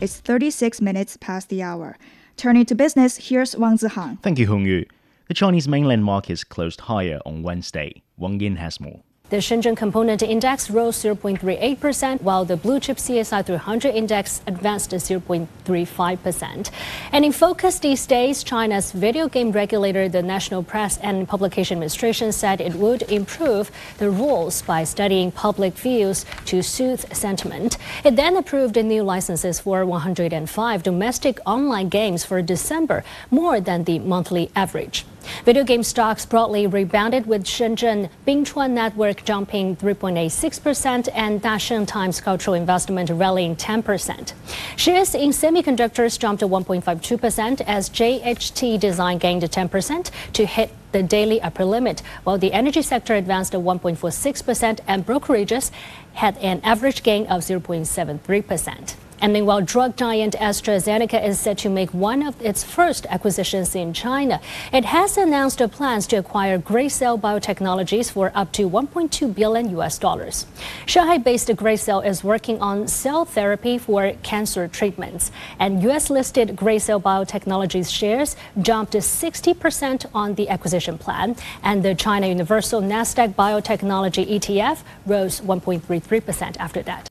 It's 36 minutes past the hour. Turning to business, here's Wang Zihang. Thank you, Hong Yu. The Chinese mainland markets closed higher on Wednesday. Wang Yin has more. The Shenzhen Component Index rose 0.38%, while the blue chip CSI 300 index advanced 0.35%. And in focus these days, China's video game regulator, the National Press and Publication Administration, said it would improve the rules by studying public views to soothe sentiment. It then approved new licenses for 105 domestic online games for December, more than the monthly average. Video game stocks broadly rebounded with Shenzhen Bingchuan Network jumping 3.86% and Dasheng Times Cultural Investment rallying 10%. Shares in semiconductors jumped 1.52% as JHT Design gained 10% to hit the daily upper limit, while the energy sector advanced 1.46% and brokerages had an average gain of 0.73%. And meanwhile, drug giant AstraZeneca is set to make one of its first acquisitions in China. It has announced plans to acquire Gracell Biotechnologies for up to 1.2 billion US dollars. Shanghai-based Gracell is working on cell therapy for cancer treatments, and US-listed Gracell Biotechnologies shares jumped 60% on the acquisition plan, and the China Universal Nasdaq Biotechnology ETF rose 1.33% after that.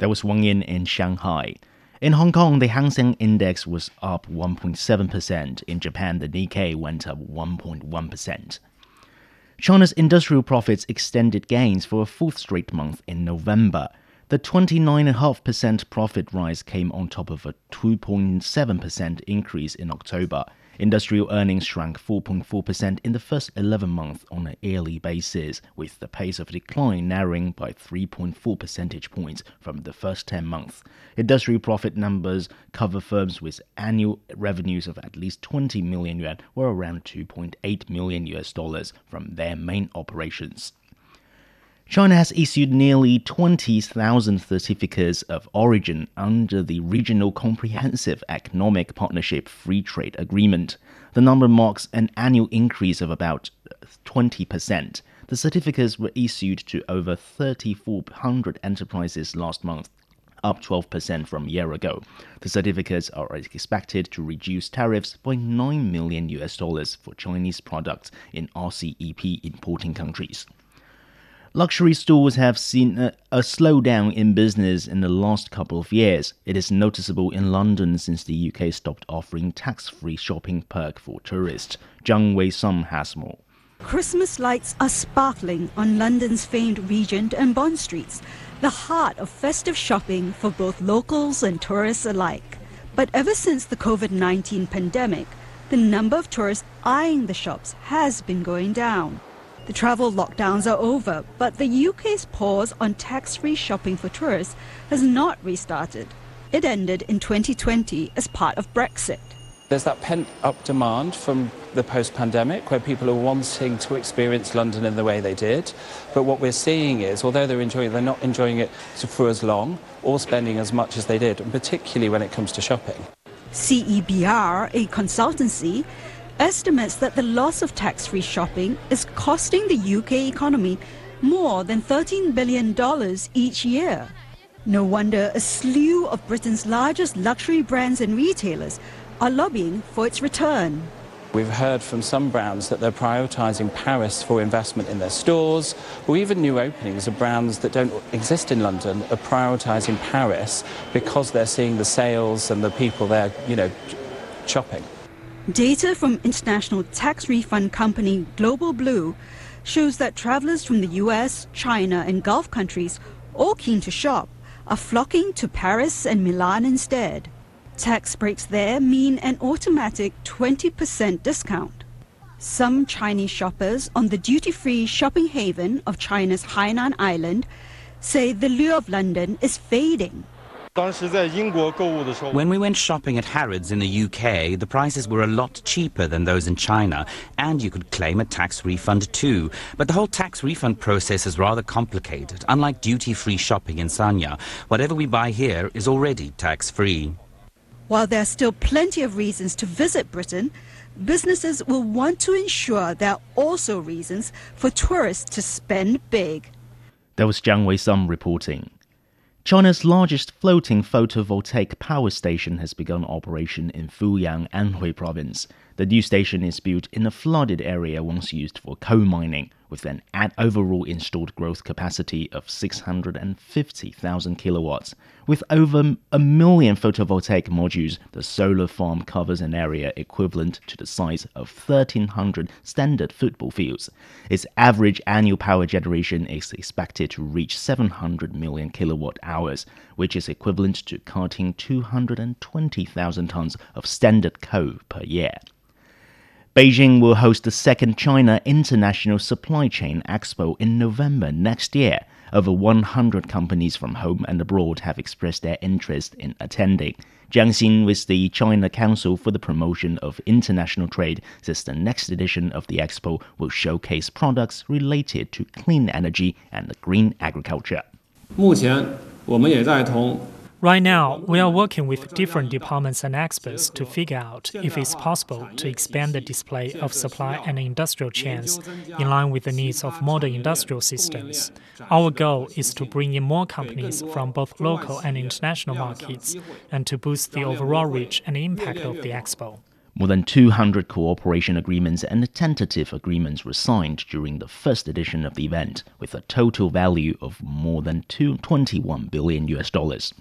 That was Wang Yin in Shanghai. In Hong Kong, the Hang Seng Index was up 1.7%. In Japan, the Nikkei went up 1.1%. China's industrial profits extended gains for a fourth straight month in November. The 29.5% profit rise came on top of a 2.7% increase in October. Industrial earnings shrank 4.4% in the first 11 months on a yearly basis, with the pace of decline narrowing by 3.4 percentage points from the first 10 months. Industrial profit numbers cover firms with annual revenues of at least 20 million yuan or around 2.8 million US dollars from their main operations. China has issued nearly 20,000 certificates of origin under the Regional Comprehensive Economic Partnership Free Trade Agreement. The number marks an annual increase of about 20%. The certificates were issued to over 3,400 enterprises last month, up 12% from a year ago. The certificates are expected to reduce tariffs by 9 million US dollars for Chinese products in RCEP importing countries. Luxury stores have seen a, a, slowdown in business in the last couple of years. It is noticeable in London since the UK stopped offering tax free shopping perk for tourists. Zhang Wei Sum has more. Christmas lights are sparkling on London's famed Regent and Bond Streets, the heart of festive shopping for both locals and tourists alike. But ever since the COVID 19 pandemic, the number of tourists eyeing the shops has been going down. The travel lockdowns are over, but the UK's pause on tax-free shopping for tourists has not restarted. It ended in 2020 as part of Brexit. There's that pent up demand from the post pandemic where people are wanting to experience London in the way they did. But what we're seeing is, although they're enjoying it, they're not enjoying it for as long or spending as much as they did, and particularly when it comes to shopping. CEBR, a consultancy, estimates that the loss of tax free shopping is costing the UK economy more than $13 billion each year. No wonder a slew of Britain's largest luxury brands and retailers are lobbying for its return. We've heard from some brands that they're prioritising Paris for investment in their stores, or even new openings of brands that don't exist in London are prioritising Paris because they're seeing the sales and the people there, you know, shopping. Data from international tax refund company Global Blue shows that travelers from the US, China, and Gulf countries, all keen to shop, are flocking to Paris and Milan instead. Tax breaks there mean an automatic 20% discount. Some Chinese shoppers on the duty-free shopping haven of China's Hainan Island say the lure of London is fading. When we went shopping at Harrods in the UK, the prices were a lot cheaper than those in China, and you could claim a tax refund too. But the whole tax refund process is rather complicated. Unlike duty-free shopping in Sanya, whatever we buy here is already tax-free. While there are still plenty of reasons to visit Britain, businesses will want to ensure there are also reasons for tourists to spend big. That was Jiang Wei Sum reporting. China's largest floating photovoltaic power station has begun operation in Fuyang, Anhui province. The new station is built in a flooded area once used for coal mining with an overall installed growth capacity of 650,000 kilowatts. With over a million photovoltaic modules, the solar farm covers an area equivalent to the size of 1,300 standard football fields. Its average annual power generation is expected to reach 700 million kilowatt hours, which is equivalent to cutting 220,000 tons of standard coal per year. Beijing will host the second China International Supply Chain Expo in November next year. Over 100 companies from home and abroad have expressed their interest in attending. Jiang Xin with the China Council for the Promotion of International Trade says the next edition of the expo will showcase products related to clean energy and green agriculture. 目前，我们也在同 Right now, we are working with different departments and experts to figure out if it's possible to expand the display of supply and industrial chains in line with the needs of modern industrial systems. Our goal is to bring in more companies from both local and international markets and to boost the overall reach and impact of the expo. More than 200 cooperation agreements and tentative agreements were signed during the first edition of the event, with a total value of more than 21 billion US dollars.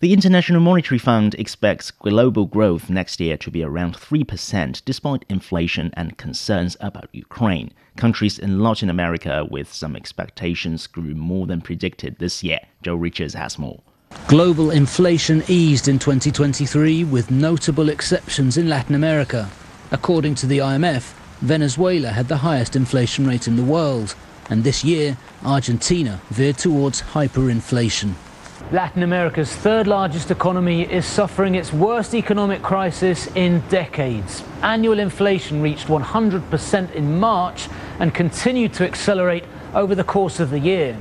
The International Monetary Fund expects global growth next year to be around 3% despite inflation and concerns about Ukraine. Countries in Latin America with some expectations grew more than predicted this year. Joe Richards has more. Global inflation eased in 2023 with notable exceptions in Latin America. According to the IMF, Venezuela had the highest inflation rate in the world, and this year Argentina veered towards hyperinflation. Latin America's third largest economy is suffering its worst economic crisis in decades. Annual inflation reached 100% in March and continued to accelerate over the course of the year.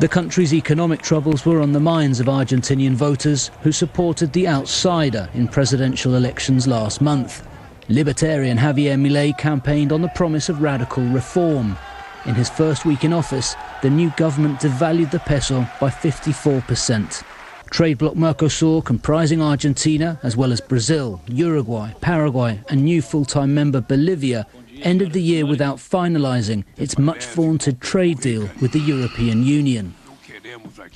The country's economic troubles were on the minds of Argentinian voters who supported the outsider in presidential elections last month. Libertarian Javier Milei campaigned on the promise of radical reform. In his first week in office, the new government devalued the peso by 54%. Trade bloc Mercosur, comprising Argentina as well as Brazil, Uruguay, Paraguay, and new full time member Bolivia, ended the year without finalising its much vaunted trade deal with the European Union.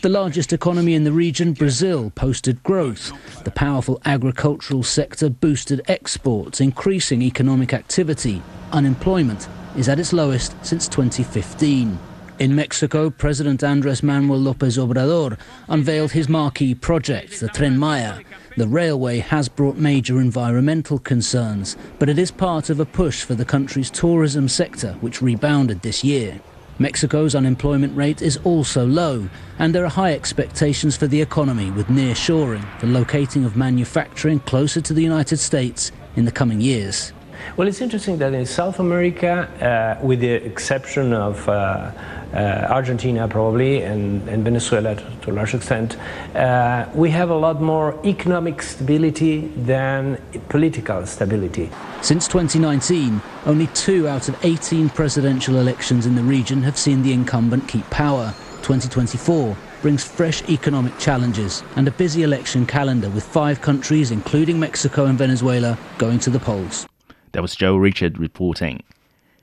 The largest economy in the region, Brazil, posted growth. The powerful agricultural sector boosted exports, increasing economic activity. Unemployment is at its lowest since 2015. In Mexico, President Andres Manuel Lopez Obrador unveiled his marquee project, the Tren Maya. The railway has brought major environmental concerns, but it is part of a push for the country's tourism sector, which rebounded this year. Mexico's unemployment rate is also low, and there are high expectations for the economy with nearshoring, the locating of manufacturing closer to the United States in the coming years. Well, it's interesting that in South America, uh, with the exception of uh, uh, Argentina probably and, and Venezuela to, to, a large extent, uh, we have a lot more economic stability than political stability. Since 2019, only two out of 18 presidential elections in the region have seen the incumbent keep power. 2024 brings fresh economic challenges and a busy election calendar with five countries, including Mexico and Venezuela, going to the polls. That was Joe Richard reporting.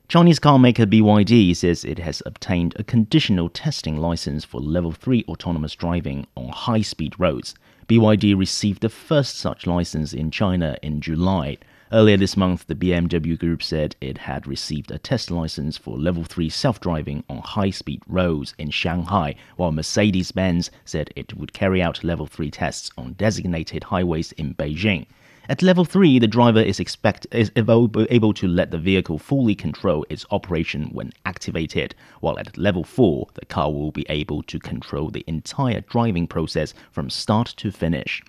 Chinese carmaker BYD says it has obtained a conditional testing license for level 3 autonomous driving on high speed roads. BYD received the first such license in China in July. Earlier this month, the BMW Group said it had received a test license for level 3 self driving on high speed roads in Shanghai, while Mercedes Benz said it would carry out level 3 tests on designated highways in Beijing. At level 3, the driver is, expect, is able to let the vehicle fully control its operation when activated, while at level 4, the car will be able to control the entire driving process from start to finish.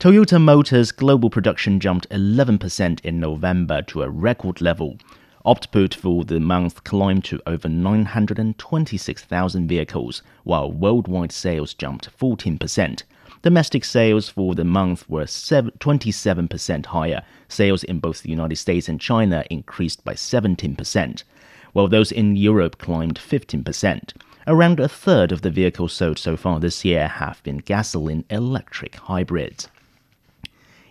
Toyota Motors global production jumped 11% in November to a record level. Output for the month climbed to over 926,000 vehicles, while worldwide sales jumped 14%. Domestic sales for the month were 27% higher. Sales in both the United States and China increased by 17%, while those in Europe climbed 15%. Around a third of the vehicles sold so far this year have been gasoline electric hybrids.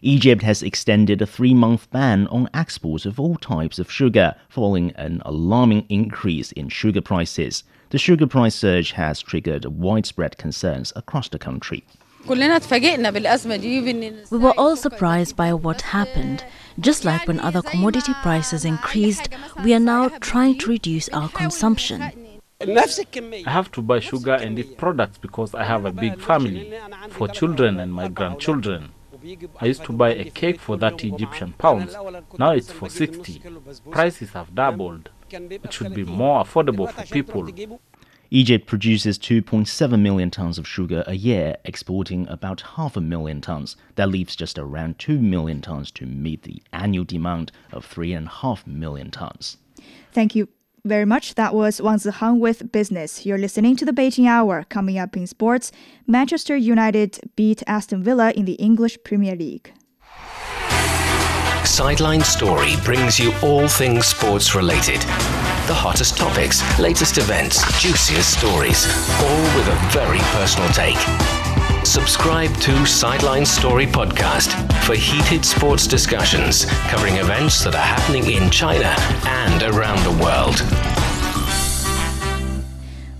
Egypt has extended a three month ban on exports of all types of sugar following an alarming increase in sugar prices. The sugar price surge has triggered widespread concerns across the country. We were all surprised by what happened. Just like when other commodity prices increased, we are now trying to reduce our consumption. I have to buy sugar and eat products because I have a big family, for children and my grandchildren. I used to buy a cake for 30 Egyptian pounds. Now it's for 60. Prices have doubled. It should be more affordable for people. Egypt produces 2.7 million tons of sugar a year, exporting about half a million tons. That leaves just around 2 million tons to meet the annual demand of 3.5 million tons. Thank you very much. That was Wang Zihang with Business. You're listening to the Beijing Hour. Coming up in sports, Manchester United beat Aston Villa in the English Premier League. Sideline Story brings you all things sports related the hottest topics, latest events, juiciest stories, all with a very personal take. Subscribe to Sideline Story Podcast for heated sports discussions covering events that are happening in China and around the world.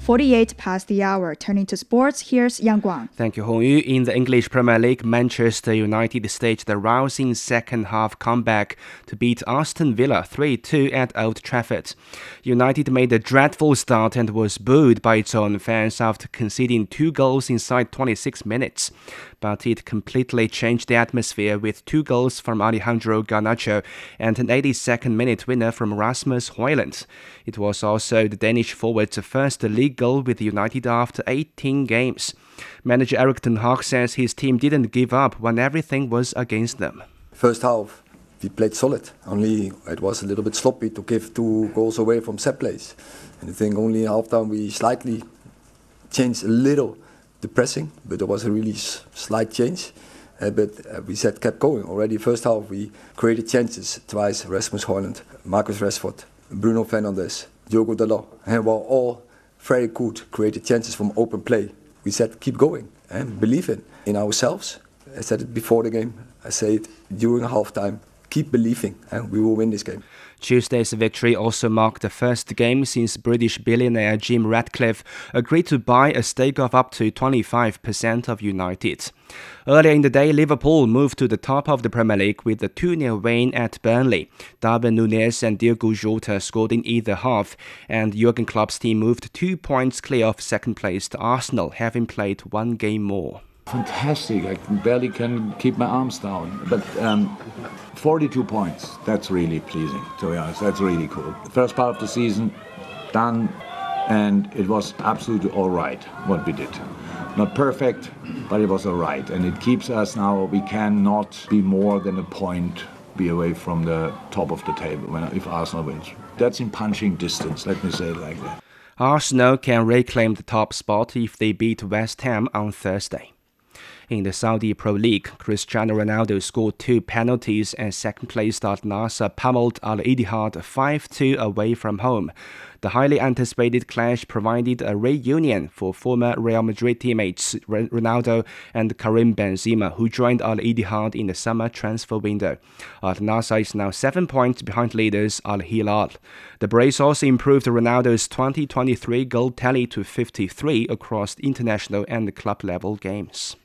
48 past the hour. Turning to sports, here's Yang Guang. Thank you, Hong Yu. In the English Premier League, Manchester United staged a rousing second half comeback to beat Aston Villa 3 2 at Old Trafford. United made a dreadful start and was booed by its own fans after conceding two goals inside 26 minutes but it completely changed the atmosphere with two goals from Alejandro Garnacho and an 82nd minute winner from Rasmus Højlund. It was also the Danish forward's first league goal with United after 18 games. Manager Erik Ten Hag says his team didn't give up when everything was against them. First half, we played solid. Only it was a little bit sloppy to give two goals away from set plays. And I think only half time we slightly changed a little the pressing, but there was a really slight change. Uh, but uh, we said kept going. Already first half we created chances twice. Rasmus Højlund, Marcus Rashford, Bruno Fernandes, Diogo Dalot, and were all very good. Created chances from open play. We said keep going and believe in in ourselves. I said it before the game. I say it during halftime. keep believing and we will win this game. Tuesday's victory also marked the first game since British billionaire Jim Ratcliffe agreed to buy a stake of up to 25% of United. Earlier in the day, Liverpool moved to the top of the Premier League with a 2 0 win at Burnley. Darwin Nunez and Diogo Jota scored in either half, and Jurgen Klopp's team moved two points clear of second place to Arsenal, having played one game more. Fantastic. I barely can keep my arms down. But um, 42 points, that's really pleasing, to be honest. That's really cool. The first part of the season, done, and it was absolutely all right what we did. Not perfect, but it was all right. And it keeps us now, we cannot be more than a point be away from the top of the table when, if Arsenal wins. That's in punching distance, let me say it like that. Arsenal can reclaim the top spot if they beat West Ham on Thursday. In the Saudi Pro League, Cristiano Ronaldo scored two penalties and second place Al Nassr pummeled Al Ittihad 5-2 away from home. The highly anticipated clash provided a reunion for former Real Madrid teammates Ronaldo and Karim Benzema, who joined Al Ittihad in the summer transfer window. Al Nassr is now seven points behind leaders Al Hilal. The brace also improved Ronaldo's 2023 goal tally to 53 across international and club level games.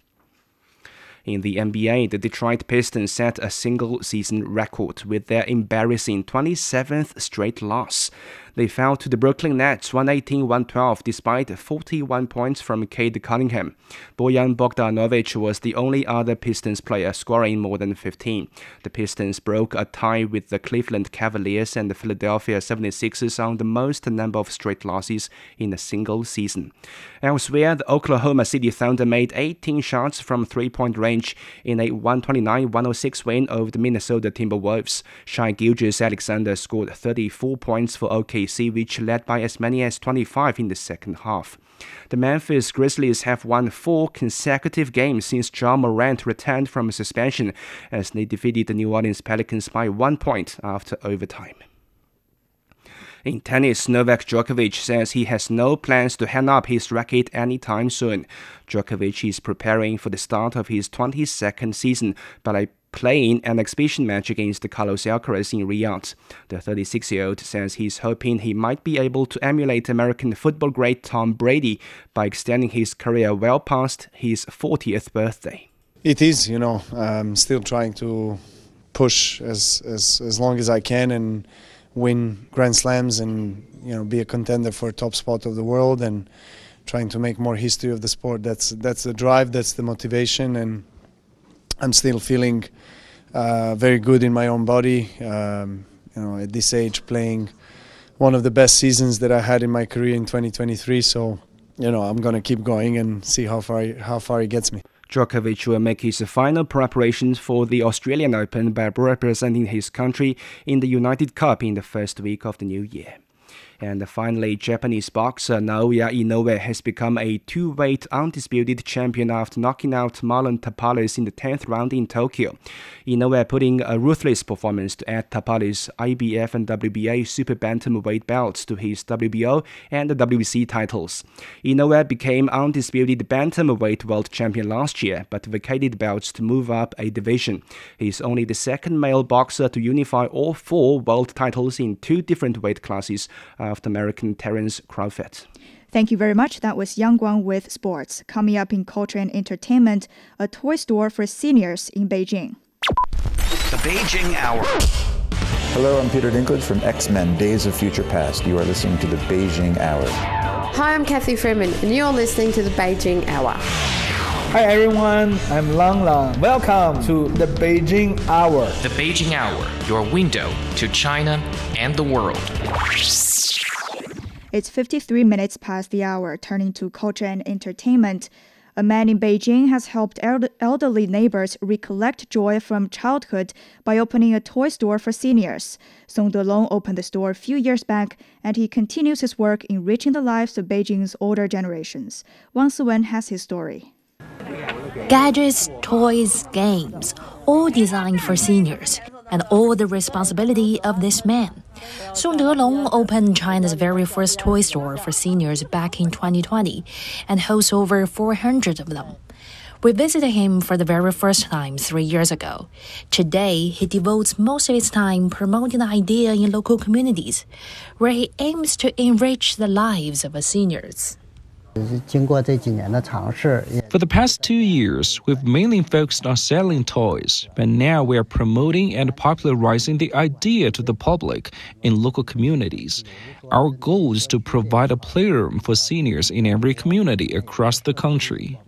In the NBA, the Detroit Pistons set a single season record with their embarrassing 27th straight loss. They fell to the Brooklyn Nets 118-112 despite 41 points from Cade Cunningham. Bojan Bogdanovic was the only other Pistons player scoring more than 15. The Pistons broke a tie with the Cleveland Cavaliers and the Philadelphia 76ers on the most number of straight losses in a single season. Elsewhere, the Oklahoma City Thunder made 18 shots from three-point range in a 129-106 win over the Minnesota Timberwolves. Shai Gilgeous-Alexander scored 34 points for OKC OKC, which led by as many as 25 in the second half. The Memphis Grizzlies have won four consecutive games since Ja Morant returned from suspension as they defeated the New Orleans Pelicans by one point after overtime. In tennis, Novak Djokovic says he has no plans to hang up his racket anytime soon. Djokovic is preparing for the start of his 22nd season, but I playing an exhibition match against Carlos Alcaraz in Riyadh. The 36-year-old says he's hoping he might be able to emulate American football great Tom Brady by extending his career well past his 40th birthday. It is, you know, I'm still trying to push as, as, as long as I can and win Grand Slams and, you know, be a contender for top spot of the world and trying to make more history of the sport. That's, that's the drive, that's the motivation and I'm still feeling uh, very good in my own body. Um, you know, at this age, playing one of the best seasons that I had in my career in 2023. So, you know, I'm gonna keep going and see how far how far it gets me. Djokovic will make his final preparations for the Australian Open by representing his country in the United Cup in the first week of the new year. And finally, Japanese boxer Naoya Inoue has become a two-weight undisputed champion after knocking out Marlon Tapales in the 10th round in Tokyo. Inoue putting a ruthless performance to add Tapales' IBF and WBA super bantamweight belts to his WBO and WBC titles. Inoue became undisputed bantamweight world champion last year, but vacated belts to move up a division. He's only the second male boxer to unify all four world titles in two different weight classes. Uh, of the American Terence Crawford. Thank you very much. That was Yang Guang with sports. Coming up in culture and entertainment, a toy store for seniors in Beijing. The Beijing Hour. Hello, I'm Peter Dinklage from X Men Days of Future Past. You are listening to the Beijing Hour. Hi, I'm Cathy Freeman, and you're listening to the Beijing Hour. Hi everyone, I'm Lang Lang. Welcome to the Beijing Hour. The Beijing Hour, your window to China and the world. It's 53 minutes past the hour, turning to culture and entertainment. A man in Beijing has helped elderly neighbors recollect joy from childhood by opening a toy store for seniors. Song Delong opened the store a few years back, and he continues his work enriching the lives of Beijing's older generations. Wang Siwen has his story. Gadgets, toys, games, all designed for seniors, and all the responsibility of this man. Song Delong opened China's very first toy store for seniors back in 2020 and hosts over 400 of them. We visited him for the very first time three years ago. Today, he devotes most of his time promoting the idea in local communities, where he aims to enrich the lives of seniors. For the past two years, we've mainly focused on selling toys, but now we are promoting and popularizing the idea to the public in local communities. Our goal is to provide a playroom for seniors in every community across the country.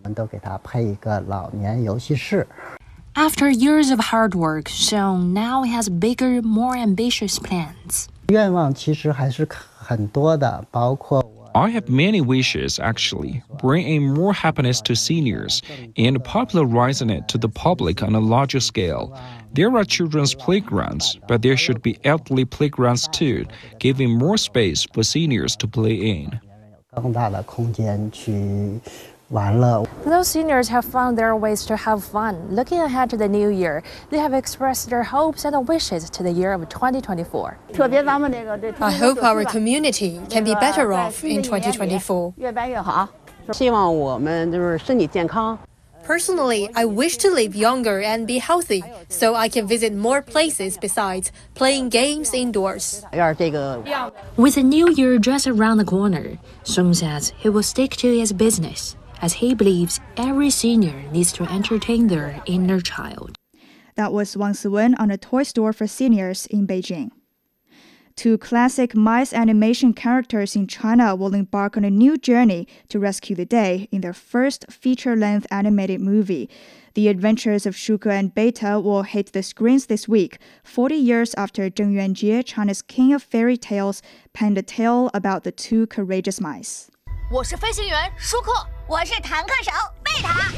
After years of hard work, Sean now has bigger, more ambitious plans. 愿望其实还是很多的，包括 I have many wishes, actually, bringing more happiness to seniors and popularizing it to the public on a larger scale. There are children's playgrounds, but there should be elderly playgrounds too, giving more space for seniors to play in. Those seniors have found their ways to have fun. Looking ahead to the new year, they have expressed their hopes and wishes to the year of 2024. I hope our community can be better off in 2024. Personally, I wish to live younger and be healthy so I can visit more places besides playing games indoors. With a new year just around the corner, Song says he will stick to his business as he believes every senior needs to entertain their inner child. That was Wang Siwen on a toy store for seniors in Beijing. Two classic mice animation characters in China will embark on a new journey to rescue the day in their first feature length animated movie. The adventures of Shuke and Beta will hit the screens this week, 40 years after Zheng Yuanjie, China's king of fairy tales, penned a tale about the two courageous mice. 我是飞行员舒克，我是坦克手贝塔。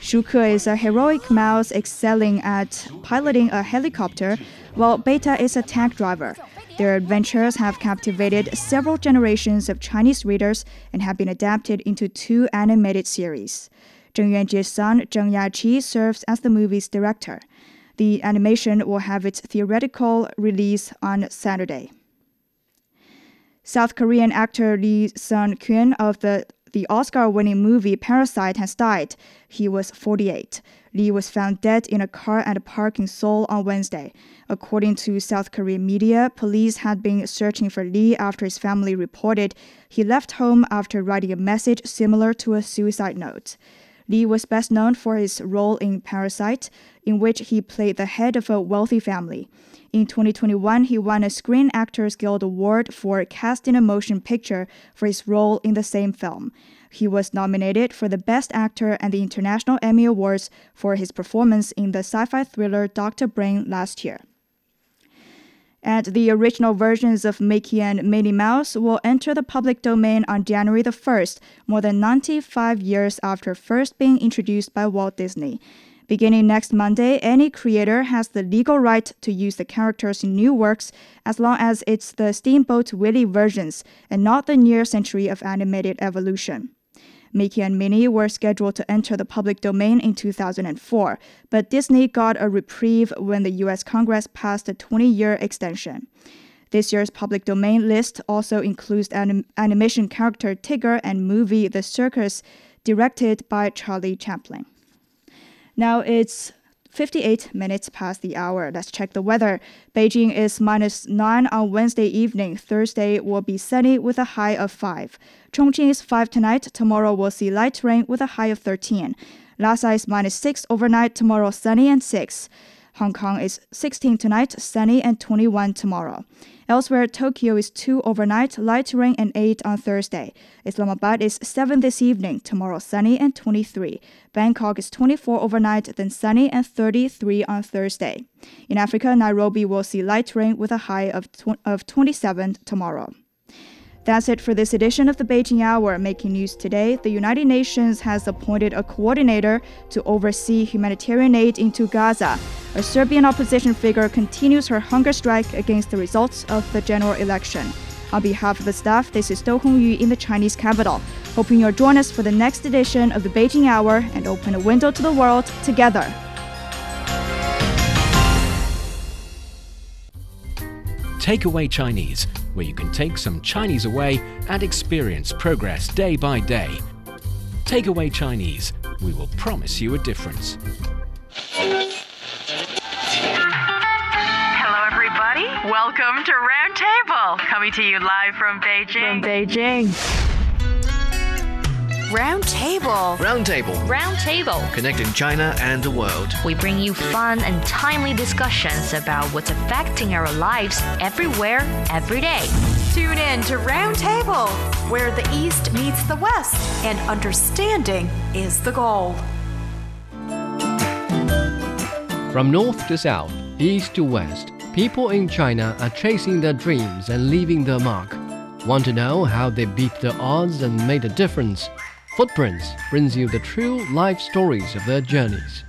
Shuke is a heroic mouse excelling at piloting a helicopter, while Beta is a tank driver. Their adventures have captivated several generations of Chinese readers and have been adapted into two animated series. Zheng Yuanjie's son, Zheng Yaqi, serves as the movie's director. The animation will have its theoretical release on Saturday. South Korean actor Lee Sun Kyun of the the Oscar-winning movie Parasite has died. He was 48. Lee was found dead in a car at a park in Seoul on Wednesday. According to South Korean media, police had been searching for Lee after his family reported he left home after writing a message similar to a suicide note. Lee was best known for his role in Parasite, in which he played the head of a wealthy family. In 2021, he won a Screen Actors Guild Award for Cast in a Motion Picture for his role in the same film. He was nominated for the Best Actor and the International Emmy Awards for his performance in the sci fi thriller Dr. Brain last year. And the original versions of Mickey and Minnie Mouse will enter the public domain on January the 1st, more than 95 years after first being introduced by Walt Disney. Beginning next Monday, any creator has the legal right to use the characters in new works as long as it's the Steamboat Willie versions and not the near century of animated evolution. Mickey and Minnie were scheduled to enter the public domain in 2004, but Disney got a reprieve when the US Congress passed a 20 year extension. This year's public domain list also includes anim- animation character Tigger and movie The Circus, directed by Charlie Chaplin. Now it's 58 minutes past the hour. Let's check the weather. Beijing is minus 9 on Wednesday evening. Thursday will be sunny with a high of 5. Chongqing is 5 tonight. Tomorrow we'll see light rain with a high of 13. Lhasa is minus 6 overnight. Tomorrow sunny and 6. Hong Kong is 16 tonight, sunny and 21 tomorrow. Elsewhere, Tokyo is 2 overnight, light rain and 8 on Thursday. Islamabad is 7 this evening, tomorrow sunny and 23. Bangkok is 24 overnight, then sunny and 33 on Thursday. In Africa, Nairobi will see light rain with a high of, tw- of 27 tomorrow. That's it for this edition of the Beijing Hour. Making news today, the United Nations has appointed a coordinator to oversee humanitarian aid into Gaza. A Serbian opposition figure continues her hunger strike against the results of the general election. On behalf of the staff, this is Dou Hongyu in the Chinese capital. Hoping you'll join us for the next edition of the Beijing Hour and open a window to the world together. Takeaway Chinese, where you can take some Chinese away and experience progress day by day. Take away Chinese, we will promise you a difference. Hello, everybody. Welcome to Roundtable, coming to you live from Beijing. From Beijing. Round Table. Round Table. Round Table. Connecting China and the world. We bring you fun and timely discussions about what's affecting our lives everywhere, every day. Tune in to Round Table, where the East meets the West and understanding is the goal. From north to south, east to west, people in China are chasing their dreams and leaving their mark. Want to know how they beat the odds and made a difference? Footprints brings you the true life stories of their journeys.